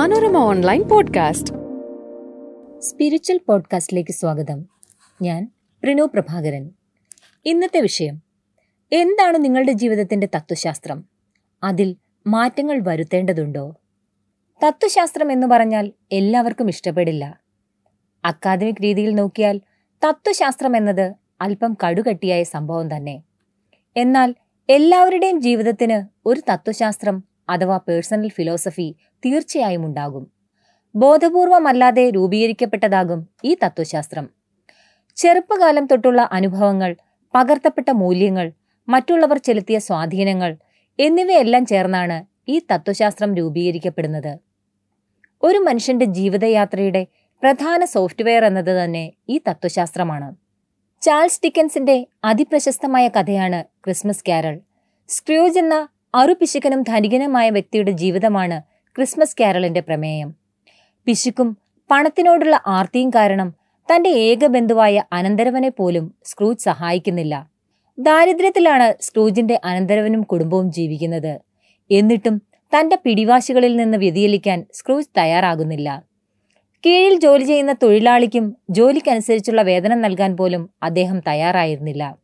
Manorama online podcast. Spiritual പോഡ്കാസ്റ്റിലേക്ക് സ്വാഗതം. ഞാൻ പ്രണു പ്രഭാകരൻ. ഇന്നത്തെ വിഷയം എന്താണ് നിങ്ങളുടെ ജീവിതത്തിന്റെ തത്വശാസ്ത്രം? അതിൽ മാറ്റങ്ങൾ വരുത്തേണ്ടതുണ്ടോ? തത്വശാസ്ത്രം എന്ന് പറഞ്ഞാൽ എല്ലാവർക്കും ഇഷ്ടപ്പെടില്ല. അക്കാദമിക് രീതിയിൽ നോക്കിയാൽ തത്വശാസ്ത്രം എന്നത് അല്പം കടുകട്ടിയായ സംഭവം തന്നെ. എന്നാൽ എല്ലാവരുടെയും ജീവിതത്തിന് ഒരു തത്വശാസ്ത്രം അഥവാ പേഴ്സണൽ ഫിലോസഫി തീർച്ചയായും ഉണ്ടാകും. ബോധപൂർവമല്ലാതെ രൂപീകരിക്കപ്പെട്ടതാകും ഈ തത്വശാസ്ത്രം. ചെറുപ്പകാലം തൊട്ടുള്ള അനുഭവങ്ങൾ പകർത്തപ്പെട്ട മൂല്യങ്ങൾ മറ്റുള്ളവർ ചെലുത്തിയ സ്വാധീനങ്ങൾ എന്നിവയെല്ലാം ചേർന്നാണ് ഈ തത്വശാസ്ത്രം രൂപീകരിക്കപ്പെടുന്നത്. ഒരു മനുഷ്യന്റെ ജീവിതയാത്രയുടെ പ്രധാന സോഫ്റ്റ്വെയർ എന്നത് തന്നെ ഈ തത്വശാസ്ത്രമാണ്. ചാൾസ് ഡിക്കൻസിന്റെ അതിപ്രശസ്തമായ കഥയാണ് ക്രിസ്മസ് കാരൾ സ്ക്രൂജ് എന്ന അറുപിശുക്കനും ധനികനുമായ വ്യക്തിയുടെ ജീവിതമാണ് ക്രിസ്മസ് കാരളിന്റെ പ്രമേയം. പിശുക്കും പണത്തിനോടുള്ള ആർത്തിയും കാരണം തന്റെ ഏക ബന്ധുവായ അനന്തരവനെ പോലും സ്ക്രൂജ് സഹായിക്കുന്നില്ല. ദാരിദ്ര്യത്തിലാണ് സ്ക്രൂജിന്റെ അനന്തരവനും കുടുംബവും ജീവിക്കുന്നത്. എന്നിട്ടും തന്റെ പിടിവാശികളിൽ നിന്ന് വ്യതിചലിക്കാൻ സ്ക്രൂജ് തയ്യാറാകുന്നില്ല. കീഴിൽ ജോലി ചെയ്യുന്ന തൊഴിലാളിക്കും ജോലിക്കനുസരിച്ചുള്ള വേതനം നൽകാൻ പോലും അദ്ദേഹം തയ്യാറായിരുന്നില്ല.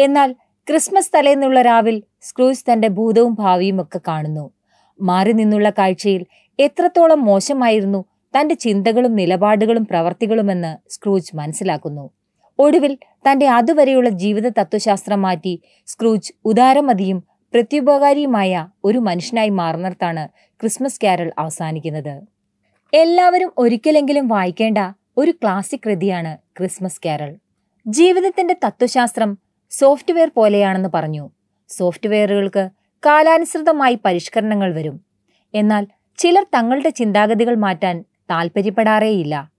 എന്നാൽ ക്രിസ്മസ് തലേന്നുള്ള രാവിൽ സ്ക്രൂജ് തന്റെ ഭൂതവും ഭാവിയും ഒക്കെ കാണുന്നു. മാറി നിന്നുള്ള കാഴ്ചയിൽ എത്രത്തോളം മോശമായിരുന്നു തന്റെ ചിന്തകളും നിലപാടുകളും പ്രവർത്തികളുമെന്ന് സ്ക്രൂജ് മനസ്സിലാക്കുന്നു. ഒടുവിൽ തന്റെ അതുവരെയുള്ള ജീവിത തത്വശാസ്ത്രം മാറ്റി സ്ക്രൂജ് ഉദാരമതിയും പ്രത്യുപകാരിയുമായ ഒരു മനുഷ്യനായി മാറുന്നിടത്താണ് ക്രിസ്മസ് കാരൽ അവസാനിക്കുന്നത്. എല്ലാവരും ഒരിക്കലെങ്കിലും വായിക്കേണ്ട ഒരു ക്ലാസിക് കൃതിയാണ് ക്രിസ്മസ് കാരൽ. ജീവിതത്തിന്റെ തത്വശാസ്ത്രം സോഫ്റ്റ്വെയർ പോലെയാണെന്ന് പറഞ്ഞു. സോഫ്റ്റ്വെയറുകൾക്ക് കാലാനുസൃതമായി പരിഷ്കരണങ്ങൾ വരും. എന്നാൽ ചിലർ തങ്ങളുടെ ചിന്താഗതികൾ മാറ്റാൻ താൽപ്പര്യപ്പെടാറേയില്ല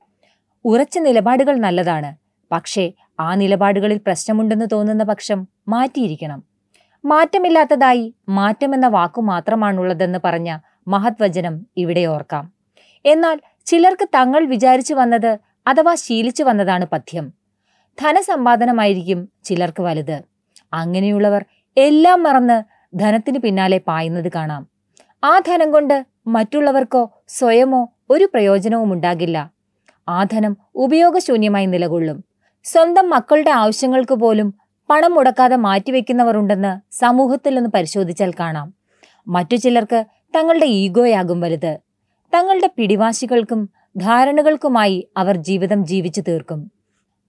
ഉറച്ച നിലപാടുകൾ നല്ലതാണ്. പക്ഷേ ആ നിലപാടുകളിൽ പ്രശ്നമുണ്ടെന്ന് തോന്നുന്ന പക്ഷം മാറ്റിയിരിക്കണം. മാറ്റമില്ലാത്തതായി മാറ്റമെന്ന വാക്കു മാത്രമാണുള്ളതെന്ന് പറഞ്ഞ മഹത്വചനം ഇവിടെ ഓർക്കാം. എന്നാൽ ചിലർക്ക് തങ്ങൾ വിചാരിച്ചു വന്നത് അഥവാ ശീലിച്ചു വന്നതാണ് പഥ്യം. ധനസമ്പാദനമായിരിക്കും ചിലർക്ക് വലുത്. അങ്ങനെയുള്ളവർ എല്ലാം മറന്ന് ധനത്തിന് പിന്നാലെ പായുന്നത് കാണാം. ആ ധനം കൊണ്ട് മറ്റുള്ളവർക്കോ സ്വയമോ ഒരു പ്രയോജനവും ഉണ്ടാകില്ല. ആ ധനം ഉപയോഗശൂന്യമായി നിലകൊള്ളും. സ്വന്തം മക്കളുടെ ആവശ്യങ്ങൾക്ക് പോലും പണം മുടക്കാതെ മാറ്റിവെക്കുന്നവർ ഉണ്ടെന്ന് സമൂഹത്തിൽ ഒന്ന് പരിശോധിച്ചാൽ കാണാം. മറ്റു ചിലർക്ക് തങ്ങളുടെ ഈഗോയാകും വലുത്. തങ്ങളുടെ പിടിവാശികൾക്കും ധാരണകൾക്കുമായി അവർ ജീവിതം ജീവിച്ചു തീർക്കും.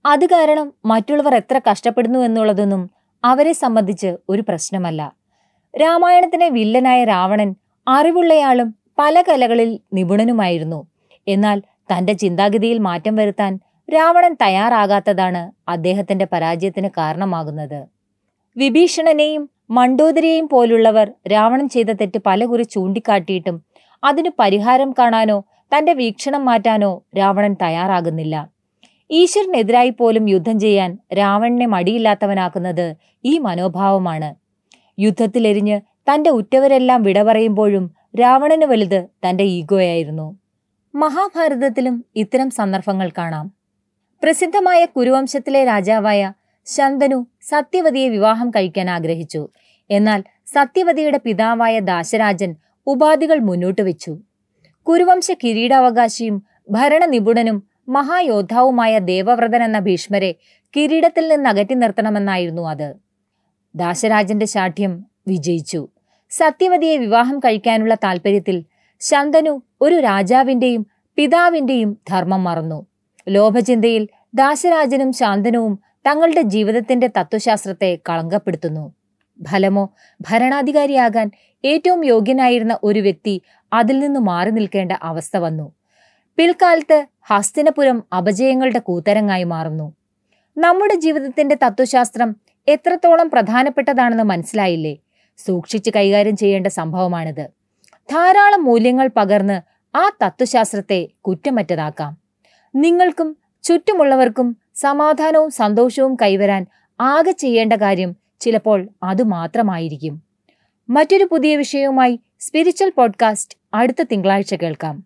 അത് കാരണം മറ്റുള്ളവർ എത്ര കഷ്ടപ്പെടുന്നു എന്നുള്ളതൊന്നും അവരെ സംബന്ധിച്ച് ഒരു പ്രശ്നമല്ല. രാമായണത്തിലെ വില്ലനായ രാവണൻ അറിവുള്ളയാളും പല കലകളിൽ നിപുണനുമായിരുന്നു. എന്നാൽ തന്റെ ചിന്താഗതിയിൽ മാറ്റം വരുത്താൻ രാവണൻ തയ്യാറാകാത്തതാണ് അദ്ദേഹത്തിന്റെ പരാജയത്തിന് കാരണമാകുന്നത്. വിഭീഷണനെയും മണ്ടോദരിയെയും പോലുള്ളവർ രാവണൻ ചെയ്ത തെറ്റ് പലകുറി ചൂണ്ടിക്കാട്ടിയിട്ടും അതിനു പരിഹാരം കാണാനോ തന്റെ വീക്ഷണം മാറ്റാനോ രാവണൻ തയ്യാറാകുന്നില്ല. ഈശ്വരനെതിരായി പോലും യുദ്ധം ചെയ്യാൻ രാവണനെ മടിയില്ലാത്തവനാക്കുന്നത് ഈ മനോഭാവമാണ്. യുദ്ധത്തിലെരിഞ്ഞ് തന്റെ ഉറ്റവരെല്ലാം വിട പറയുമ്പോഴും രാവണന് വലുത് തന്റെ ഈഗോയായിരുന്നു. മഹാഭാരതത്തിലും ഇത്തരം സന്ദർഭങ്ങൾ കാണാം. പ്രസിദ്ധമായ കുരുവംശത്തിലെ രാജാവായ ശന്തനു സത്യവതിയെ വിവാഹം കഴിക്കാൻ ആഗ്രഹിച്ചു. എന്നാൽ സത്യവതിയുടെ പിതാവായ ദാശരാജൻ ഉപാധികൾ മുന്നോട്ട് വെച്ചു. കുരുവംശ കിരീടാവകാശിയും ഭരണനിപുണനും മഹായോദ്ധാവുമായ ദേവവ്രതൻ എന്ന ഭീഷ്മരെ കിരീടത്തിൽ നിന്ന് അകറ്റി നിർത്തണമെന്നായിരുന്നു അത്. ദാശരാജന്റെ ശാഠ്യം വിജയിച്ചു. സത്യവതിയെ വിവാഹം കഴിക്കാനുള്ള താൽപ്പര്യത്തിൽ ശന്തനു ഒരു രാജാവിന്റെയും പിതാവിന്റെയും ധർമ്മം മറന്നു. ലോഭചിന്തയിൽ ദാശരാജനും ശാന്തനുവും തങ്ങളുടെ ജീവിതത്തിന്റെ തത്വശാസ്ത്രത്തെ കളങ്കപ്പെടുത്തുന്നു. ഫലമോ ഭരണാധികാരിയാകാൻ ഏറ്റവും യോഗ്യനായിരുന്ന ഒരു വ്യക്തി അതിൽ നിന്ന് മാറി നിൽക്കേണ്ട അവസ്ഥ വന്നു. പിൽക്കാലത്ത് ഹസ്തിനപുരം അപജയങ്ങളുടെ കൂത്തരങ്ങായി മാറുന്നു. നമ്മുടെ ജീവിതത്തിന്റെ തത്വശാസ്ത്രം എത്രത്തോളം പ്രധാനപ്പെട്ടതാണെന്ന് മനസ്സിലായില്ലേ? സൂക്ഷിച്ച് കൈകാര്യം ചെയ്യേണ്ട സംഭവമാണിത്. ധാരാളം മൂല്യങ്ങൾ പകർന്ന് ആ തത്വശാസ്ത്രത്തെ കുറ്റമറ്റതാക്കാം. നിങ്ങൾക്കും ചുറ്റുമുള്ളവർക്കും സമാധാനവും സന്തോഷവും കൈവരാൻ ആകെ ചെയ്യേണ്ട കാര്യം ചിലപ്പോൾ അതുമാത്രമായിരിക്കും മറ്റൊരു പുതിയ വിഷയവുമായി സ്പിരിച്വൽ പോഡ്കാസ്റ്റ് അടുത്ത തിങ്കളാഴ്ച കേൾക്കാം.